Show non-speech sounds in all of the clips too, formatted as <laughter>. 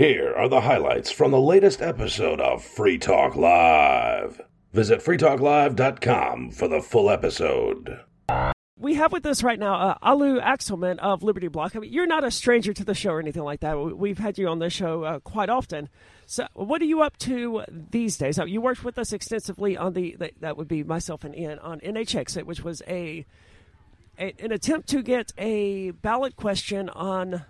Here are the highlights from the latest episode of Free Talk Live. Visit freetalklive.com for the full episode. We have with us right now uh, Alu Axelman of Liberty Block. I mean, you're not a stranger to the show or anything like that. We've had you on the show uh, quite often. So, what are you up to these days? Uh, you worked with us extensively on the, the that would be myself and Ian on NHX, which was a, a an attempt to get a ballot question on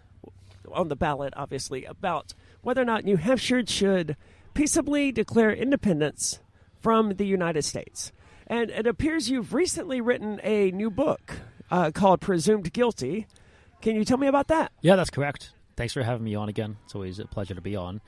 on the ballot, obviously, about whether or not New Hampshire should peaceably declare independence from the United States. And it appears you've recently written a new book uh, called Presumed Guilty. Can you tell me about that? Yeah, that's correct. Thanks for having me on again. It's always a pleasure to be on.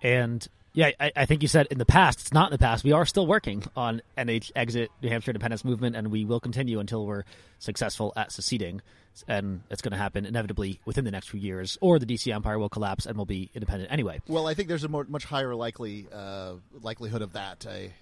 And yeah, I, I, think you said in the past, it's not in the past. We are still working on NH Exit New Hampshire Independence Movement, and we will continue until we're successful at seceding. And it's going to happen inevitably within the next few years, or the DC Empire will collapse and we'll be independent anyway. Well, I think there's a more, much higher likely uh, likelihood of that. I,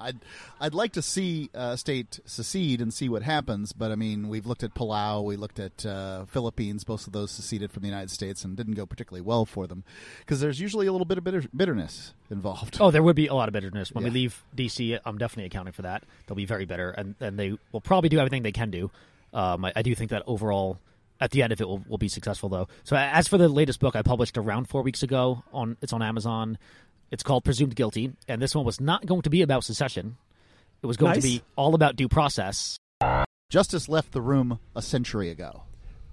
I'd I'd like to see uh, state secede and see what happens, but I mean, we've looked at Palau, we looked at uh, Philippines. Both of those seceded from the United States and didn't go particularly well for them because there's usually a little bit of bitter- bitterness involved. Oh, there would be a lot of bitterness when yeah. we leave DC. I'm definitely accounting for that. They'll be very bitter, and and they will probably do everything they can do. Um, I, I do think that overall at the end of it will, will be successful though. So as for the latest book I published around four weeks ago on it's on Amazon. It's called Presumed Guilty, and this one was not going to be about secession. It was going nice. to be all about due process. Justice left the room a century ago.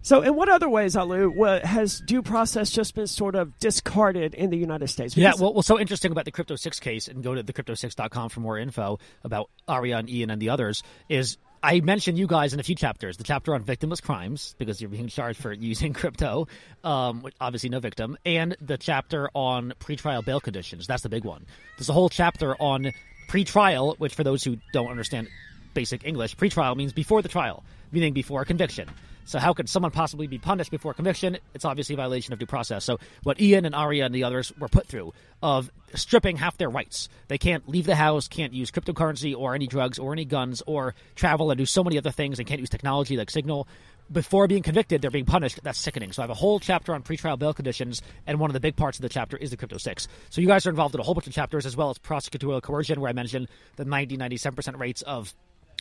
So, in what other ways, Alu, has due process just been sort of discarded in the United States? Because yeah, well, what's so interesting about the Crypto 6 case, and go to thecrypto6.com for more info about Aria and Ian and the others, is I mentioned you guys in a few chapters. The chapter on victimless crimes because you're being charged for using <laughs> crypto, um, obviously no victim, and the chapter on pretrial bail conditions. That's the big one. There's a whole chapter on pretrial, which for those who don't understand basic English, pretrial means before the trial, meaning before a conviction. So how could someone possibly be punished before conviction? It's obviously a violation of due process. So what Ian and Aria and the others were put through of stripping half their rights. They can't leave the house, can't use cryptocurrency or any drugs or any guns or travel and do so many other things. They can't use technology like Signal. Before being convicted, they're being punished. That's sickening. So I have a whole chapter on pretrial bail conditions, and one of the big parts of the chapter is the Crypto 6. So you guys are involved in a whole bunch of chapters as well as prosecutorial coercion, where I mentioned the 90, 97% rates of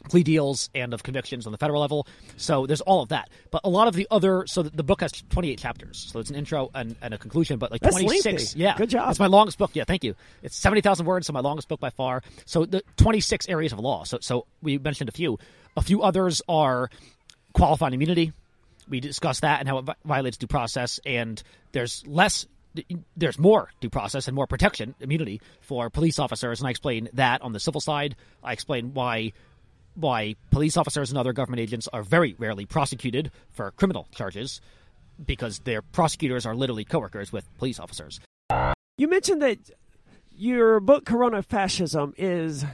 plea deals and of convictions on the federal level. So there's all of that. But a lot of the other, so the book has 28 chapters. So it's an intro and, and a conclusion, but like That's 26. Lengthy. Yeah. Good job. It's my longest book. Yeah, thank you. It's 70,000 words, so my longest book by far. So the 26 areas of law. So, so we mentioned a few. A few others are qualified immunity. We discussed that and how it violates due process, and there's less there's more due process and more protection, immunity for police officers, and I explain that on the civil side. I explain why why police officers and other government agents are very rarely prosecuted for criminal charges because their prosecutors are literally coworkers with police officers. You mentioned that your book Corona Fascism is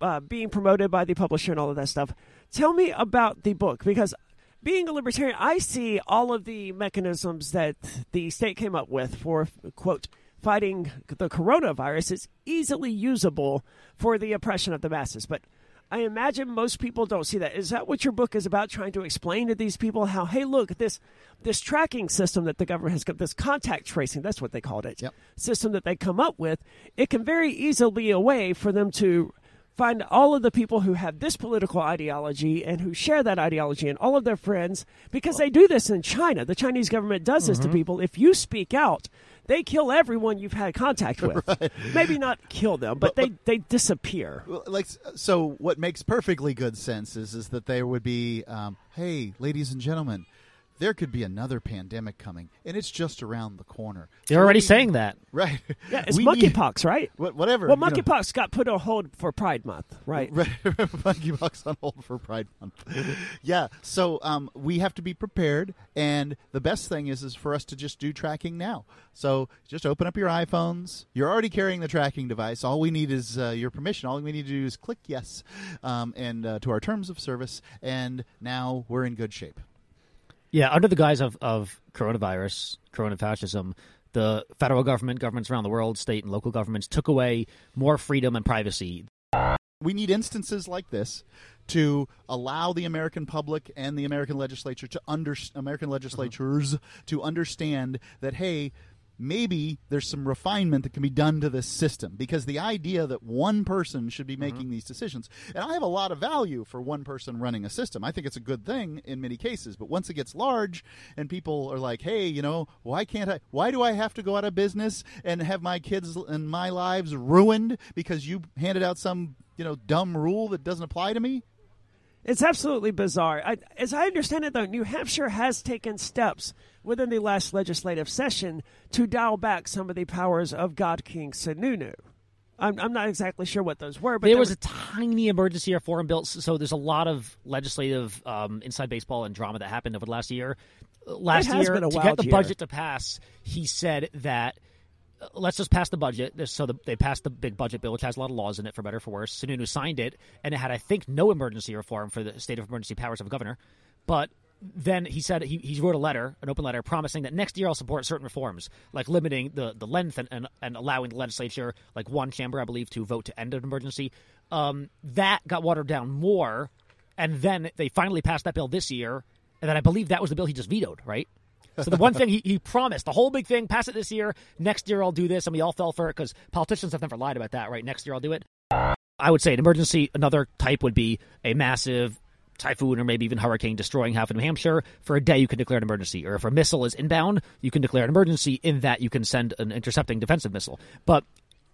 uh, being promoted by the publisher and all of that stuff. Tell me about the book because being a libertarian, I see all of the mechanisms that the state came up with for quote fighting the coronavirus is easily usable for the oppression of the masses. But I imagine most people don't see that. Is that what your book is about? Trying to explain to these people how, hey, look, this this tracking system that the government has got, this contact tracing, that's what they called it, yep. system that they come up with, it can very easily be a way for them to find all of the people who have this political ideology and who share that ideology and all of their friends because they do this in China. The Chinese government does this mm-hmm. to people. If you speak out, they kill everyone you've had contact with. <laughs> right. Maybe not kill them, but, but they, but, they disappear. Like so, what makes perfectly good sense is is that there would be, um, hey, ladies and gentlemen, there could be another pandemic coming, and it's just around the corner. They're already saying that, right? <laughs> Yeah, it's monkeypox, right? Whatever. Well, monkeypox got put on hold for Pride Month, right? right. <laughs> monkeypox on hold for Pride Month. <laughs> yeah. So um, we have to be prepared, and the best thing is is for us to just do tracking now. So just open up your iPhones. You're already carrying the tracking device. All we need is uh, your permission. All we need to do is click yes, um, and uh, to our terms of service, and now we're in good shape. Yeah, under the guise of, of coronavirus, corona fascism, the federal government, governments around the world, state and local governments took away more freedom and privacy. We need instances like this to allow the American public and the American legislature to under American legislatures mm-hmm. to understand that hey, maybe there's some refinement that can be done to this system because the idea that one person should be mm-hmm. making these decisions, and I have a lot of value for one person running a system. I think it's a good thing in many cases, but once it gets large and people are like, hey, you know, why can't I, why do I have to go out of business and have my kids and my lives ruined because you handed out some, you know, dumb rule that doesn't apply to me? It's absolutely bizarre. I, as I understand it, though, New Hampshire has taken steps within the last legislative session to dial back some of the powers of God King Sununu. I'm, I'm not exactly sure what those were, but there was a tiny emergency reform bill. So there's a lot of legislative um, inside baseball and drama that happened over the last year. Last year, to get the year. budget to pass, he said that let's just pass the budget. So the, they passed the big budget bill, which has a lot of laws in it, for better or for worse. Sununu signed it, and it had, I think, no emergency reform for the state of emergency powers of a governor. But then he said he, he wrote a letter, an open letter, promising that next year I'll support certain reforms, like limiting the, the length and, and, and allowing the legislature, like one chamber, I believe, to vote to end an emergency. Um, that got watered down more, and then they finally passed that bill this year, and then I believe that was the bill he just vetoed, right? So the one thing he, he promised, the whole big thing, pass it this year. Next year I'll do this, and we all fell for it because politicians have never lied about that, right? Next year I'll do it. I would say an emergency, another type would be a massive typhoon or maybe even hurricane destroying half of New Hampshire. For a day, you can declare an emergency. Or if a missile is inbound, you can declare an emergency in that you can send an intercepting defensive missile. But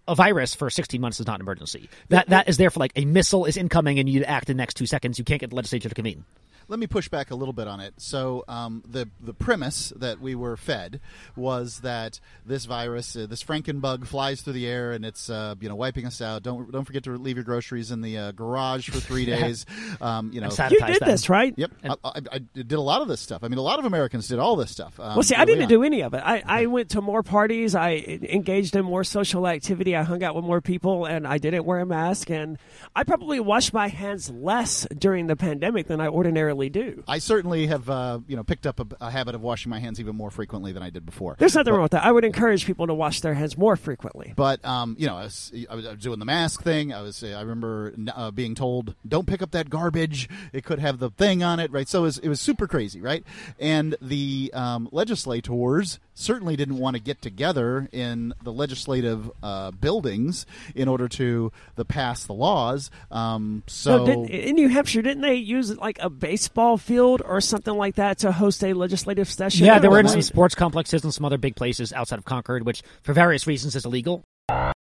a virus for 16 months is not an emergency. That that is there for like a missile is incoming and you act in the next two seconds. You can't get the legislature to convene. Let me push back a little bit on it. So um, the the premise that we were fed was that this virus, uh, this Frankenbug, flies through the air and it's uh, you know wiping us out. Don't don't forget to leave your groceries in the uh, garage for three <laughs> days. Um, you know. You did them. this, right? Yep, I, I, I did a lot of this stuff. I mean, a lot of Americans did all this stuff. Um, Well, see, I didn't on. do any of it. I, I went to more parties. I engaged in more social activity. I hung out with more people, and I didn't wear a mask. And I probably washed my hands less during the pandemic than I ordinarily do. I certainly have, uh, you know, picked up a, a habit of washing my hands even more frequently than I did before. There's nothing wrong with that. I would encourage people to wash their hands more frequently. But um, you know, I was, I was I was doing the mask thing. I was I remember uh, being told, "Don't pick up that garbage. It could have the thing on it." Right. So it was, it was super crazy, right? And the um, legislators certainly didn't want to get together in the legislative uh, buildings in order to the pass the laws. Um, so No, didn't, in New Hampshire, didn't they use like a baseball field or something like that to host a legislative session? Yeah, they were in some sports complexes and some other big places outside of Concord, which for various reasons is illegal.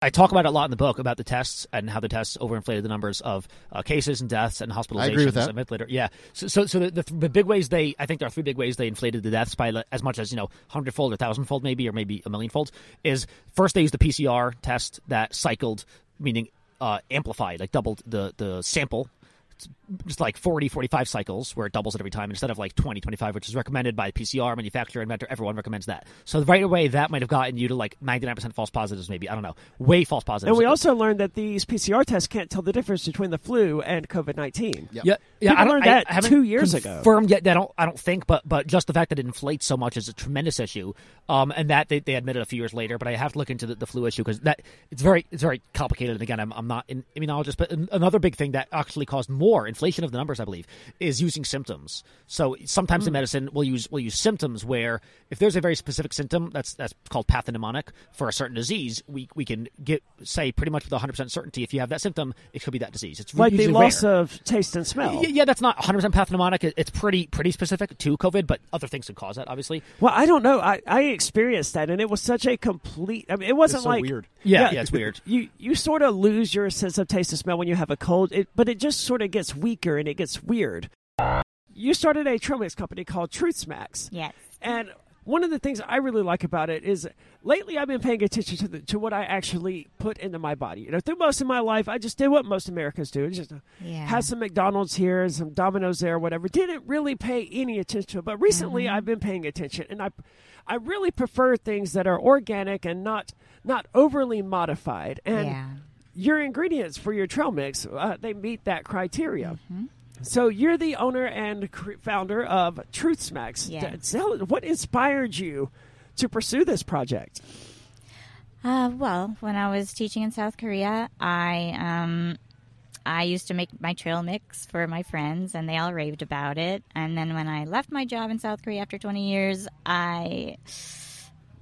I talk about it a lot in the book about the tests and how the tests overinflated the numbers of uh, cases and deaths and hospitalizations. I agree with that. and ventilator- Yeah. So, so, so the, the, th- the big ways they, I think there are three big ways they inflated the deaths by as much as you know, hundredfold or thousandfold, maybe, or maybe a millionfold. Is first they used the PCR test that cycled, meaning uh, amplified, like doubled the the sample just like 40, 45 cycles where it doubles it every time instead of like 20, 25, which is recommended by PCR, manufacturer, inventor. Everyone recommends that. So right away, that might have gotten you to like 99% false positives, maybe. I don't know. Way false positives. And we also learned that these PCR tests can't tell the difference between the flu and COVID 19. Yep. Yeah, yeah. People I learned I- that I haven't two years ago. Confirmed yet? I don't. I don't think, but but just the fact that it inflates so much is a tremendous issue. Um, and that they, they admitted a few years later. But I have to look into the, the flu issue because that it's very it's very complicated. And again, I'm I'm not an immunologist, but another big thing that actually caused more inflation of the numbers, I believe, is using symptoms. So sometimes Hmm. in medicine, we'll use we'll use symptoms where if there's a very specific symptom that's that's called pathognomonic for a certain disease, we we can get say pretty much with 100 percent certainty if you have that symptom, it could be that disease. It's Like the loss rare. of taste and smell. Yeah, yeah, that's not 100% pathognomonic. It's pretty pretty specific to COVID, but other things could cause that, obviously. Well, I don't know. I, I experienced that, and it was such a complete. I mean, it wasn't It's so like weird. Yeah, yeah, it's weird. <laughs> You you sort of lose your sense of taste and smell when you have a cold, it, but it just sort of gets weaker and it gets weird. You started a trail mix company called Truth Smacks, Yes. and one of the things I really like about it is lately I've been paying attention to the, to what I actually put into my body. You know, through most of my life, I just did what most Americans do. Just uh, Yeah. had some McDonald's here and some Domino's there, whatever. Didn't really pay any attention to it. But recently, I've been paying attention, and I, I really prefer things that are organic and not not overly modified. And yeah. Your ingredients for your trail mix, uh, they meet that criteria. So you're the owner and cr- founder of Truth Smacks. Yes. Tell- what inspired you to pursue this project? Uh, well, when I was teaching in South Korea, I um, I used to make my trail mix for my friends, and they all raved about it. And then when I left my job in South Korea after 20 years, I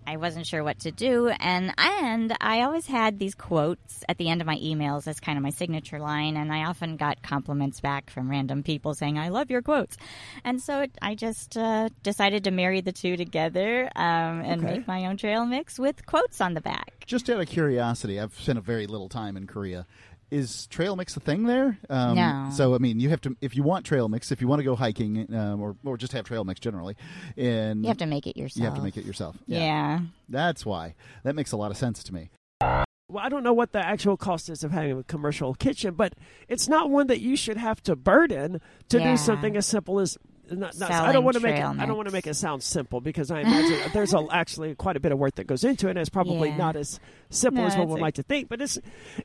I wasn't sure what to do, and and I always had these quotes at the end of my emails as kind of my signature line, and I often got compliments back from random people saying I love your quotes, and so it, I just uh, decided to marry the two together um, and Okay. make my own trail mix with quotes on the back. Just out of curiosity, I've spent a very little time in Korea. Is trail mix a thing there? Um, No. So I mean, you have to if you want trail mix, if you want to go hiking, um, or or just have trail mix generally, and You have to make it yourself. you have to make it yourself. Yeah. That's why. That makes a lot of sense to me. Well, I don't know what the actual cost is of having a commercial kitchen, but it's not one that you should have to burden to Yeah. do something as simple as. Not, not, I don't want to make it, I don't want to make it sound simple because I imagine <laughs> there's a, actually quite a bit of work that goes into it. and It's probably Yeah. not as simple No, as one it's would a- like to think, but it's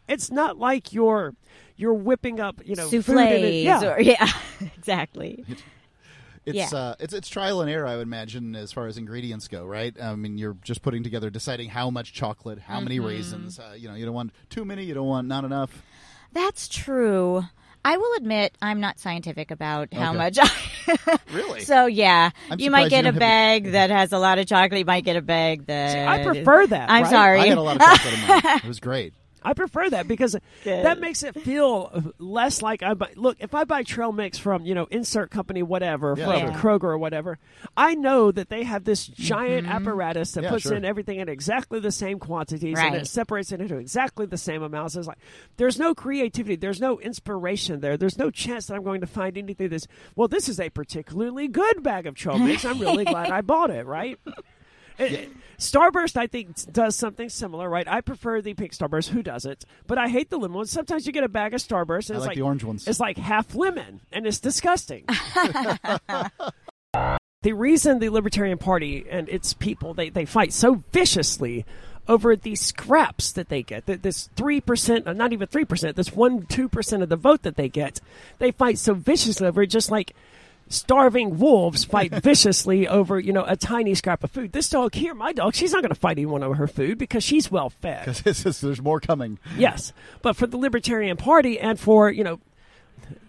it's not like you're you're whipping up you know Souffles. it. Yeah, Or, <laughs> yeah. exactly. It's Yeah. uh, it's it's trial and error, I would imagine, as far as ingredients go, right? I mean, you're just putting together, deciding how much chocolate, how many Mm-hmm. raisins. Uh, you know, you don't want too many, you don't want not enough. That's true. I will admit I'm not scientific about how Okay. much I. <laughs> Really? so yeah, I'm you might get you a don't have- bag that has a lot of chocolate. You might get a bag that. See, I prefer that. I'm right? sorry. I had a lot of chocolate in mine. It was great. I prefer that because <laughs> Good. that makes it feel less like I buy. Look, if I buy trail mix from you know insert company whatever Yeah, from sure. Kroger or whatever, I know that they have this giant mm-hmm. apparatus that Yeah, puts sure. in everything in exactly the same quantities and it separates it into exactly the same amounts. It's like there's no creativity, there's no inspiration there, there's no chance that I'm going to find anything that's well. This is a particularly good bag of trail mix. I'm really glad I bought it. Right. <laughs> It- it- Starburst, I think, does something similar, right? I prefer the pink Starburst. Who doesn't? But I hate the lemon ones. Sometimes you get a bag of Starburst, and I it's like the orange ones. It's like half lemon, and it's disgusting. <laughs> <laughs> the reason the Libertarian Party and its people they, they fight so viciously over these scraps that they get, th- this three percent, uh, not even three percent, this one two percent of the vote that they get, they fight so viciously over it, just like starving wolves fight viciously over you know a tiny scrap of food. This dog here, my dog, she's not going to fight anyone over her food because she's well fed. <laughs> Because there's more coming. Yes, but for the Libertarian Party and for you know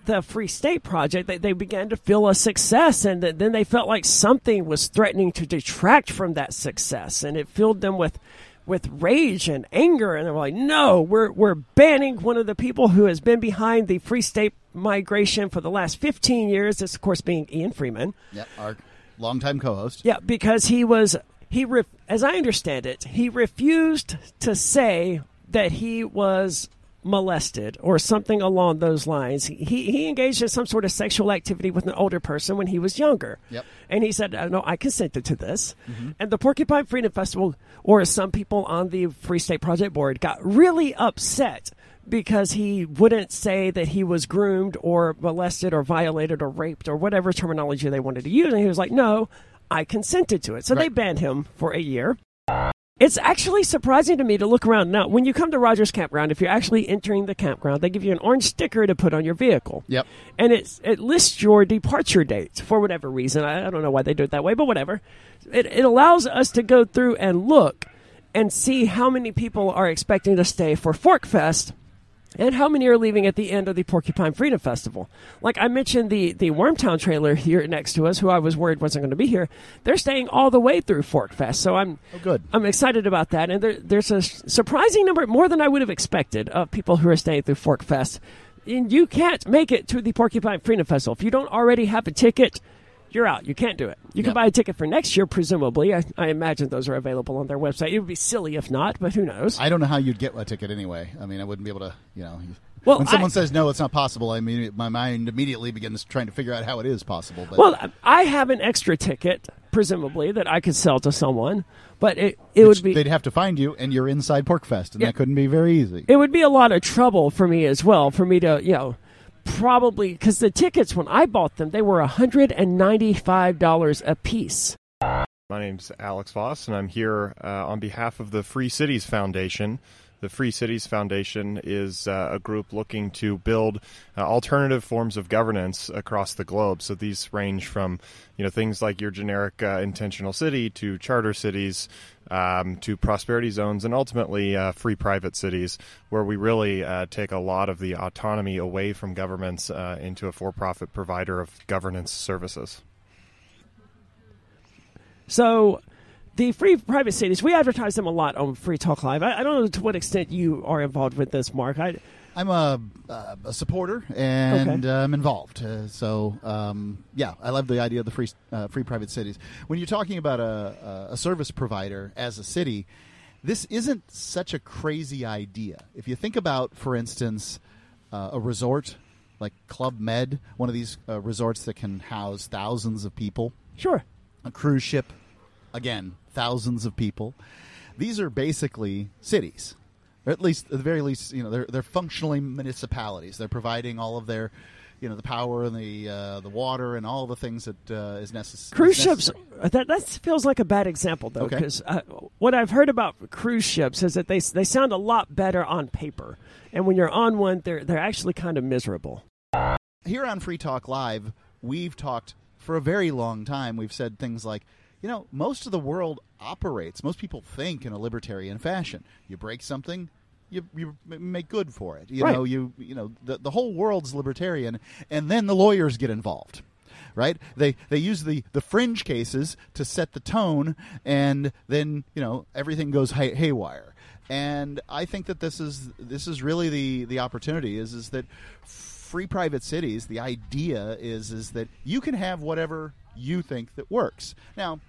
the Free State Project, they, they began to feel a success, and th- then they felt like something was threatening to detract from that success, and it filled them with with rage and anger, and they were like, "No, we're we're banning one of the people who has been behind the Free State migration for the last 15 years." This, of course, being Ian Freeman. Yep, our longtime co-host. Yeah, because he was he as I understand it, he refused to say that he was molested or something along those lines. He he engaged in some sort of sexual activity with an older person when he was younger. Yep. And he said, "Uh, "No, I consented to this." And the Porcupine Freedom Festival, or some people on the Free State Project board, got really upset because he wouldn't say that he was groomed or molested or violated or raped or whatever terminology they wanted to use. And he was like, "No, I consented to it." So they banned him for a year. It's actually surprising to me to look around now. When you come to Rogers Campground, if you're actually entering the campground, they give you an orange sticker to put on your vehicle Yep. and it's it lists your departure date for whatever reason. I, I don't know why they do it that way, but whatever. It it allows us to go through and look and see how many people are expecting to stay for PorcFest and how many are leaving at the end of the Porcupine Freedom Festival. Like I mentioned, the the Wormtown trailer here next to us, who I was worried wasn't going to be here, they're staying all the way through PorcFest. So I'm Oh, good. I'm excited about that, and there, there's a surprising number, more than I would have expected, of people who are staying through PorcFest. And you can't make it to the Porcupine Freedom Festival if you don't already have a ticket. You're out. You can't do it. You can Yep. buy a ticket for next year, presumably. I, I imagine those are available on their website. It would be silly if not, but who knows? I don't know how you'd get a ticket anyway. I mean, I wouldn't be able to, you know. Well, when someone I- says no, it's not possible. I mean, my mind immediately begins trying to figure out how it is possible. But well, I have an extra ticket, presumably, that I could sell to someone, but it, it would be they'd have to find you, and you're inside PorcFest, and Yeah. that couldn't be very easy. it would be a lot of trouble for me as well for me to you know probably because the tickets when i bought them they were $195 a piece My name's Alex Voss, and I'm here uh, on behalf of the Free Cities Foundation. The Free Cities Foundation is uh, a group looking to build uh, alternative forms of governance across the globe. So these range from, you know, things like your generic uh, intentional city to charter cities, um, to prosperity zones, and ultimately uh, free private cities, where we really uh, take a lot of the autonomy away from governments uh, into a for-profit provider of governance services. so the free private cities, we advertise them a lot on Free Talk Live. I, I don't know to what extent you are involved with this, Mark. I, I'm a, uh, a supporter and Okay. uh, I'm involved. Uh, so um, yeah, I love the idea of the free uh, free private cities. When you're talking about a, a service provider as a city, this isn't such a crazy idea. If you think about, for instance, uh, a resort like Club Med, one of these uh, resorts that can house thousands of people sure. a cruise ship, again, thousands of people. These are basically cities, or at least, at the very least, you know, they're they're functionally municipalities. They're providing all of their, you know, the power and the uh, the water and all the things that uh, is necess- Cruise is ships. That that feels like a bad example though, Okay. because uh, what I've heard about cruise ships is that they they sound a lot better on paper, and when you're on one, they're they're actually kind of miserable. here on Free Talk Live, we've talked for a very long time. We've said things like, you know, most of the world operates, most people think in a libertarian fashion. You break something, you, you make good for it. You Right. know, you you know, the, the whole world's libertarian, and then the lawyers get involved. Right? They they use the, the fringe cases to set the tone, and then you know everything goes hay- haywire. And I think that this is this is really the the opportunity is is that free private cities the idea is is that you can have whatever you think that works now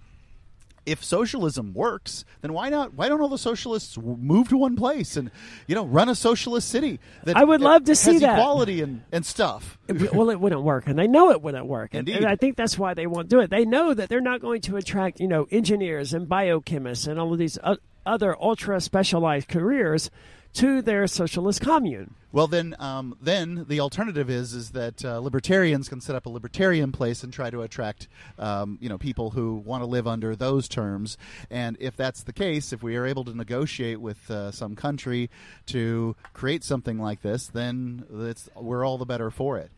if socialism works then why not why don't all the socialists move to one place and you know run a socialist city that I would love to see that. equality and, and stuff <laughs> well, it wouldn't work, and they know it wouldn't work. And, Indeed. and I think that's why they won't do it. They know that they're not going to attract, you know, engineers and biochemists and all of these other ultra specialized careers to their socialist commune. Well, then, um, then the alternative is is that uh, libertarians can set up a libertarian place and try to attract, um, you know, people who want to live under those terms. And if that's the case, if we are able to negotiate with uh, some country to create something like this, then we're all the better for it.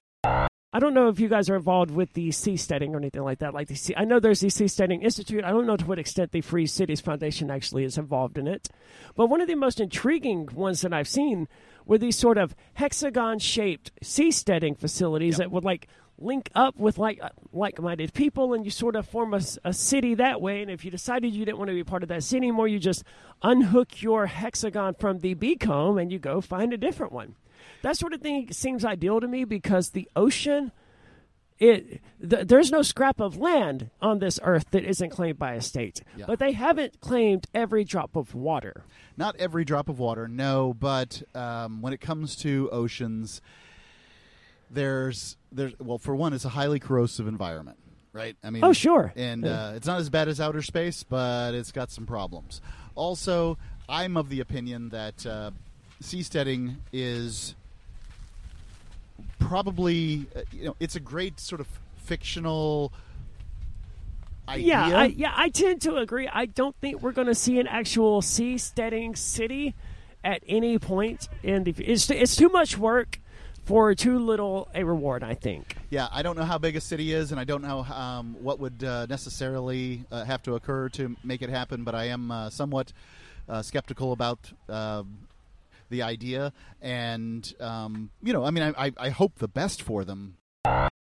I don't know if you guys are involved with the seasteading or anything like that. Like the sea, I know there's the Seasteading Institute. I don't know to what extent the Free Cities Foundation actually is involved in it. But one of the most intriguing ones that I've seen were these sort of hexagon-shaped seasteading facilities that would like link up with like uh, like-minded people, and you sort of form a, a, city that way. And if you decided you didn't want to be part of that city anymore, you just unhook your hexagon from the beacomb and you go find a different one that sort of thing seems ideal to me because the ocean it th- there's no scrap of land on this earth that isn't claimed by a state Yeah. but they haven't claimed every drop of water Not every drop of water, no, but um, when it comes to oceans, there's there's well, for one, it's a highly corrosive environment, right? I mean, Oh, sure. and uh, it's not as bad as outer space, but it's got some problems. Also, I'm of the opinion that uh, seasteading is probably uh, you know it's a great sort of fictional idea. yeah I, yeah I tend to agree I don't think we're going to see an actual seasteading city at any point in the it's, it's too much work for too little a reward I think Yeah, I don't know how big a city is, and I don't know um, what would uh, necessarily uh, have to occur to make it happen. But I am uh, somewhat uh, skeptical about um the idea, and um, you know, I mean, I, I, hope the best for them.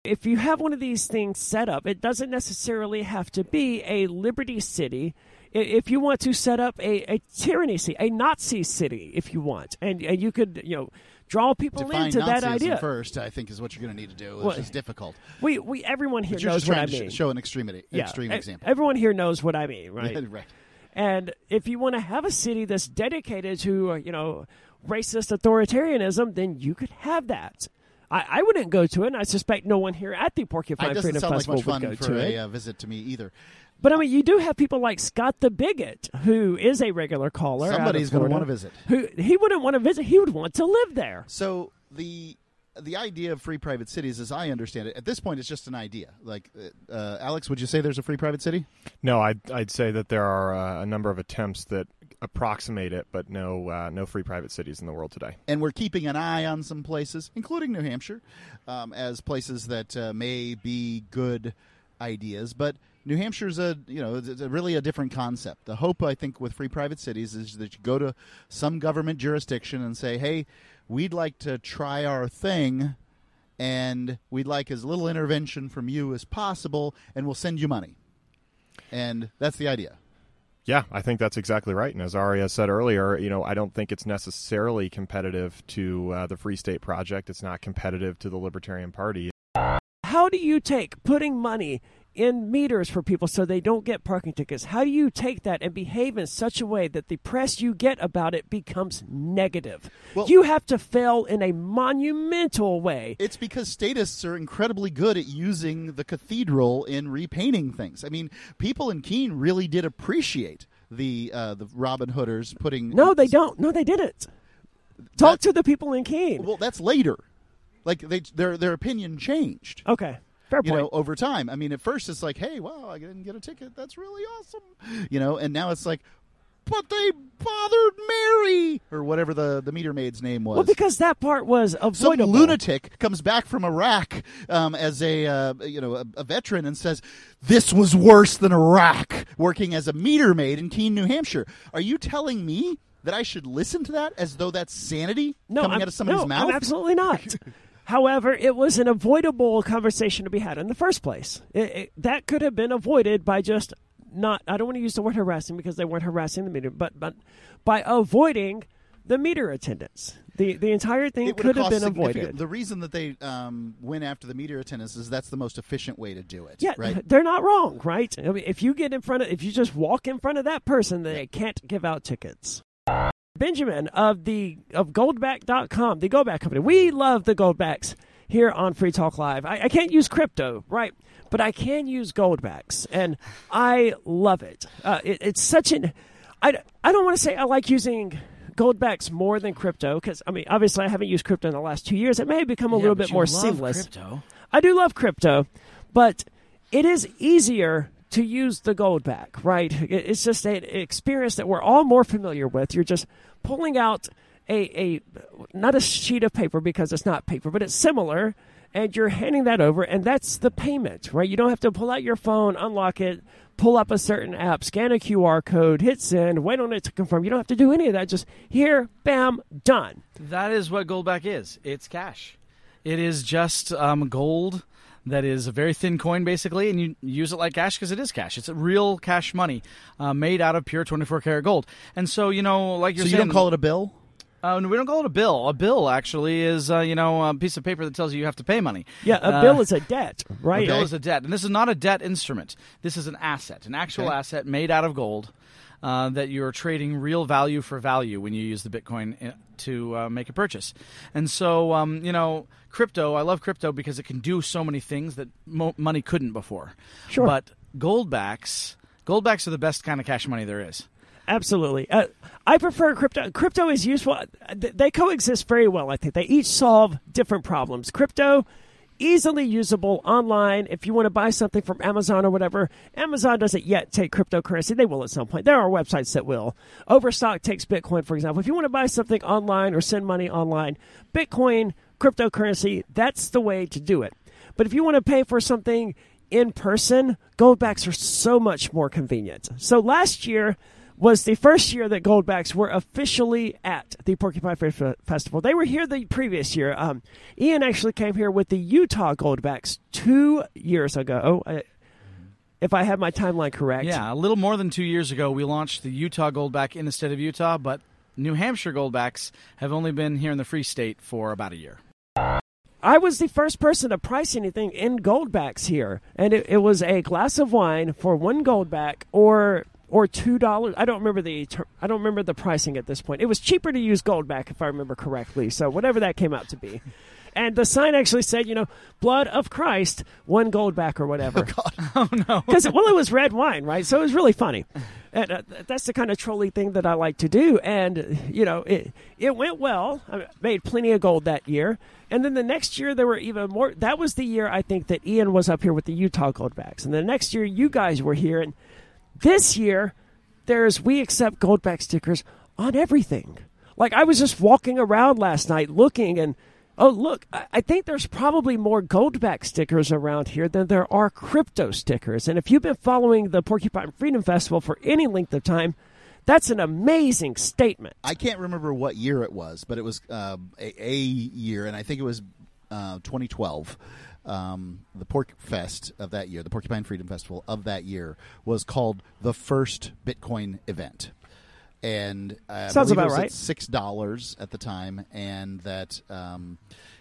if you have one of these things set up, it doesn't necessarily have to be a liberty city. If you want to set up a, a tyranny city, a Nazi city, if you want, and, and you could, you know, draw people Define into that idea. first, I think, is what you're going to need to do, which Well, is difficult. We, we, everyone here knows what I mean. sh- show an extreme, yeah, extreme example. Everyone here knows what I mean, <laughs> right? right. And if you want to have a city that's dedicated to, uh, you know, racist authoritarianism, then you could have that. I, I wouldn't go to it, and I suspect no one here at the Porcupine It doesn't Freedom sound like Festival much fun would go for to a it. uh, visit to me either. But I mean, you do have people like Scott the Bigot, who is a regular caller. Somebody's going to want to visit. Who he wouldn't want to visit; he would want to live there. So the the idea of free private cities, as I understand it, at this point, it's just an idea. Like, uh, uh, Alex, would you say there's a free private city? No, I'd, I'd say that there are uh, a number of attempts that approximate it, but no uh, no free private cities in the world today. and we're keeping an eye on some places, including New Hampshire, um, as places that uh, may be good ideas. But New Hampshire's a you know a really a different concept. The hope I think with free private cities is that you go to some government jurisdiction and say, "Hey, we'd like to try our thing." And we'd like as little intervention from you as possible, and we'll send you money. And that's the idea. Yeah, I think that's exactly right. And as Aria said earlier, you know, I don't think it's necessarily competitive to uh, the Free State Project. It's not competitive to the Libertarian Party. How do you take putting money in meters for people so they don't get parking tickets? How do you take that and behave in such a way that the press you get about it becomes negative? Well- you have to fail in a monumental way. It's because statists are incredibly good at using the cathedral in repainting things. I mean, people in Keene really did appreciate the uh, the Robin Hooders putting. No, they don't. No, they didn't. Talk That- to the people in Keene. Well, that's later. Like they their their opinion changed. okay, fair You point. know, over time. I mean, at first it's like, "Hey, wow, I didn't get a ticket. That's really awesome." You know, and now it's like, "But they bothered Mary or whatever the the meter maid's name was." well, because that part was avoidable. some lunatic comes back from Iraq um, as a uh, you know a, a veteran and says this was worse than Iraq. Working as a meter maid in Keene, New Hampshire. Are you telling me that I should listen to that as though that's sanity no, coming I'm, out of somebody's no, mouth? I'm absolutely not. <laughs> However, it was an avoidable conversation to be had in the first place. It, it, that could have been avoided by just not. I don't want to use the word harassing because they weren't harassing the meter, but but by avoiding the meter attendants. The the entire thing could have been avoided. The reason that they um, went after the meter attendants is that's the most efficient way to do it. Yeah, right. they're not wrong, right? I mean, if you get in front of, if you just walk in front of that person, they can't give out tickets. Benjamin of the of Goldback.com, the Goldback company. We love the Goldbacks here on Free Talk Live. I, I can't use crypto, right? But I can use Goldbacks, and I love it. Uh, it it's such an. I, I don't want to say I like using Goldbacks more than crypto because I mean obviously I haven't used crypto in the last two years. It may have become a little bit more seamless. Crypto. I do love crypto, but it is easier to use the Goldback, right? It- It's just an experience that we're all more familiar with. You're just pulling out a, a not a sheet of paper because it's not paper, but it's similar, and you're handing that over, and that's the payment, right? You don't have to pull out your phone, unlock it, pull up a certain app, scan a QR code, hit send, wait on it to confirm. You don't have to do any of that. Just here, bam, done. That is what Goldback is. It's cash. It is just um, gold that is a very thin coin, basically, and you use it like cash because it is cash. It's real cash money uh, made out of pure 24 karat gold. And so, you know, like you're you saying, don't call it a bill? Uh, we don't call it a bill. A bill actually is, uh, you know, a piece of paper that tells you you have to pay money. Yeah, a Uh, bill is a debt, right? a right? bill is a debt, and this is not a debt instrument. This is an asset, an actual Okay. asset made out of gold uh, that you're trading real value for value when you use the Bitcoin to uh, make a purchase. And so, um, you know, crypto. I love crypto because it can do so many things that mo- money couldn't before. Sure. But goldbacks, goldbacks are the best kind of cash money there is. Absolutely. Uh, I prefer crypto. Crypto is useful. They coexist very well, I think. They each solve different problems. Crypto, easily usable online. If you want to buy something from Amazon or whatever, Amazon doesn't yet take cryptocurrency. They will at some point. There are websites that will. Overstock takes Bitcoin, for example. If you want to buy something online or send money online, Bitcoin, cryptocurrency, that's the way to do it. But if you want to pay for something in person, goldbacks are so much more convenient. So last year, was the first year that Goldbacks were officially at the Porcupine Fair Festival. They were here the previous year. Um, Ian actually came here with the Utah Goldbacks two years ago, uh, if I have my timeline correct. Yeah, a little more than two years ago, we launched the Utah Goldback in the state of Utah, but New Hampshire Goldbacks have only been here in the Free State for about a year. I was the first person to price anything in Goldbacks here, and it, it was a glass of wine for one Goldback or or two dollars. I don't remember the I don't remember the pricing at this point. It was cheaper to use Goldback if I remember correctly. So whatever that came out to be. And the sign actually said, you know, blood of Christ, one Goldback or whatever. <laughs> <laughs> Oh no! Because well, it was red wine, right? So it was really funny. And uh, that's the kind of trolly thing that I like to do. And you know, it it went well. I made plenty of gold that year. And then the next year there were even more. That was the year I think that Ian was up here with the Utah Goldbacks. And the next year you guys were here. And this year there's we accept Goldback stickers on everything. Like I was just walking around last night looking and. Oh, look, I think there's probably more Goldback stickers around here than there are crypto stickers. And if you've been following the Porcupine Freedom Festival for any length of time, that's an amazing statement. I can't remember what year it was, but it was um, a, a year, and I think it was uh, 2012. Um, the PorcFest of that year, the Porcupine Freedom Festival of that year, was called the first Bitcoin event and uh, Sounds believe about it was right. At Six dollars at the time, and that um,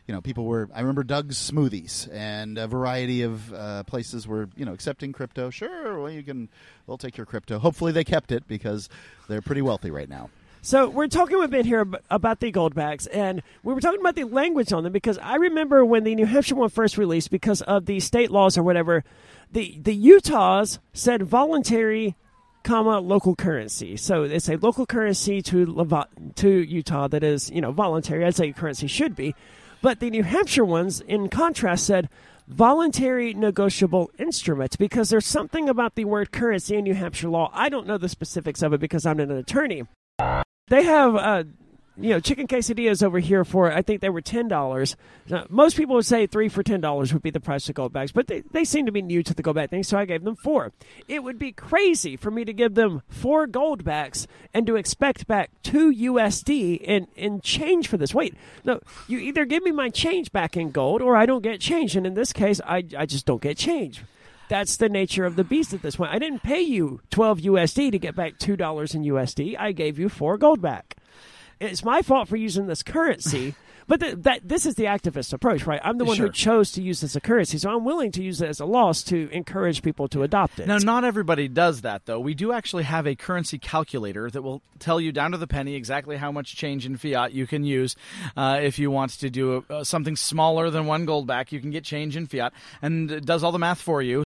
you know people were. I remember Doug's Smoothies and a variety of uh, places were you know accepting crypto. Sure, well you can. They'll take your crypto. Hopefully they kept it because they're pretty wealthy right now. So we're talking with Ben here about the goldbacks, and we were talking about the language on them because I remember when the New Hampshire one first released, because of the state laws or whatever, the the Utahs said voluntary, comma local currency. So it's a local currency to to Utah that is you know voluntary as a currency should be, but the New Hampshire ones, in contrast, said voluntary negotiable instruments because there's something about the word currency in New Hampshire law. I don't know the specifics of it because I'm not an attorney. They have, uh, you know, chicken quesadillas over here for I think they were ten dollars. Most people would say three for ten dollars would be the price of Goldbacks, but they, they seem to be new to the Goldback thing, so I gave them four. It would be crazy for me to give them four Goldbacks and to expect back two USD in in change for this. Wait, no, you either give me my change back in gold or I don't get change, and in this case, I I just don't get change. That's the nature of the beast at this point. I didn't pay you 12 USD to get back $2 in USD. I gave you 4 Goldback. It's my fault for using this currency, <laughs> but th- that this is the activist approach, right? I'm the one Sure. who chose to use this as a currency, so I'm willing to use it as a loss to encourage people to adopt it. Now, not everybody does that, though. We do actually have a currency calculator that will tell you down to the penny exactly how much change in fiat you can use. Uh, if you want to do uh something smaller than one Goldback, you can get change in fiat, and it does all the math for you.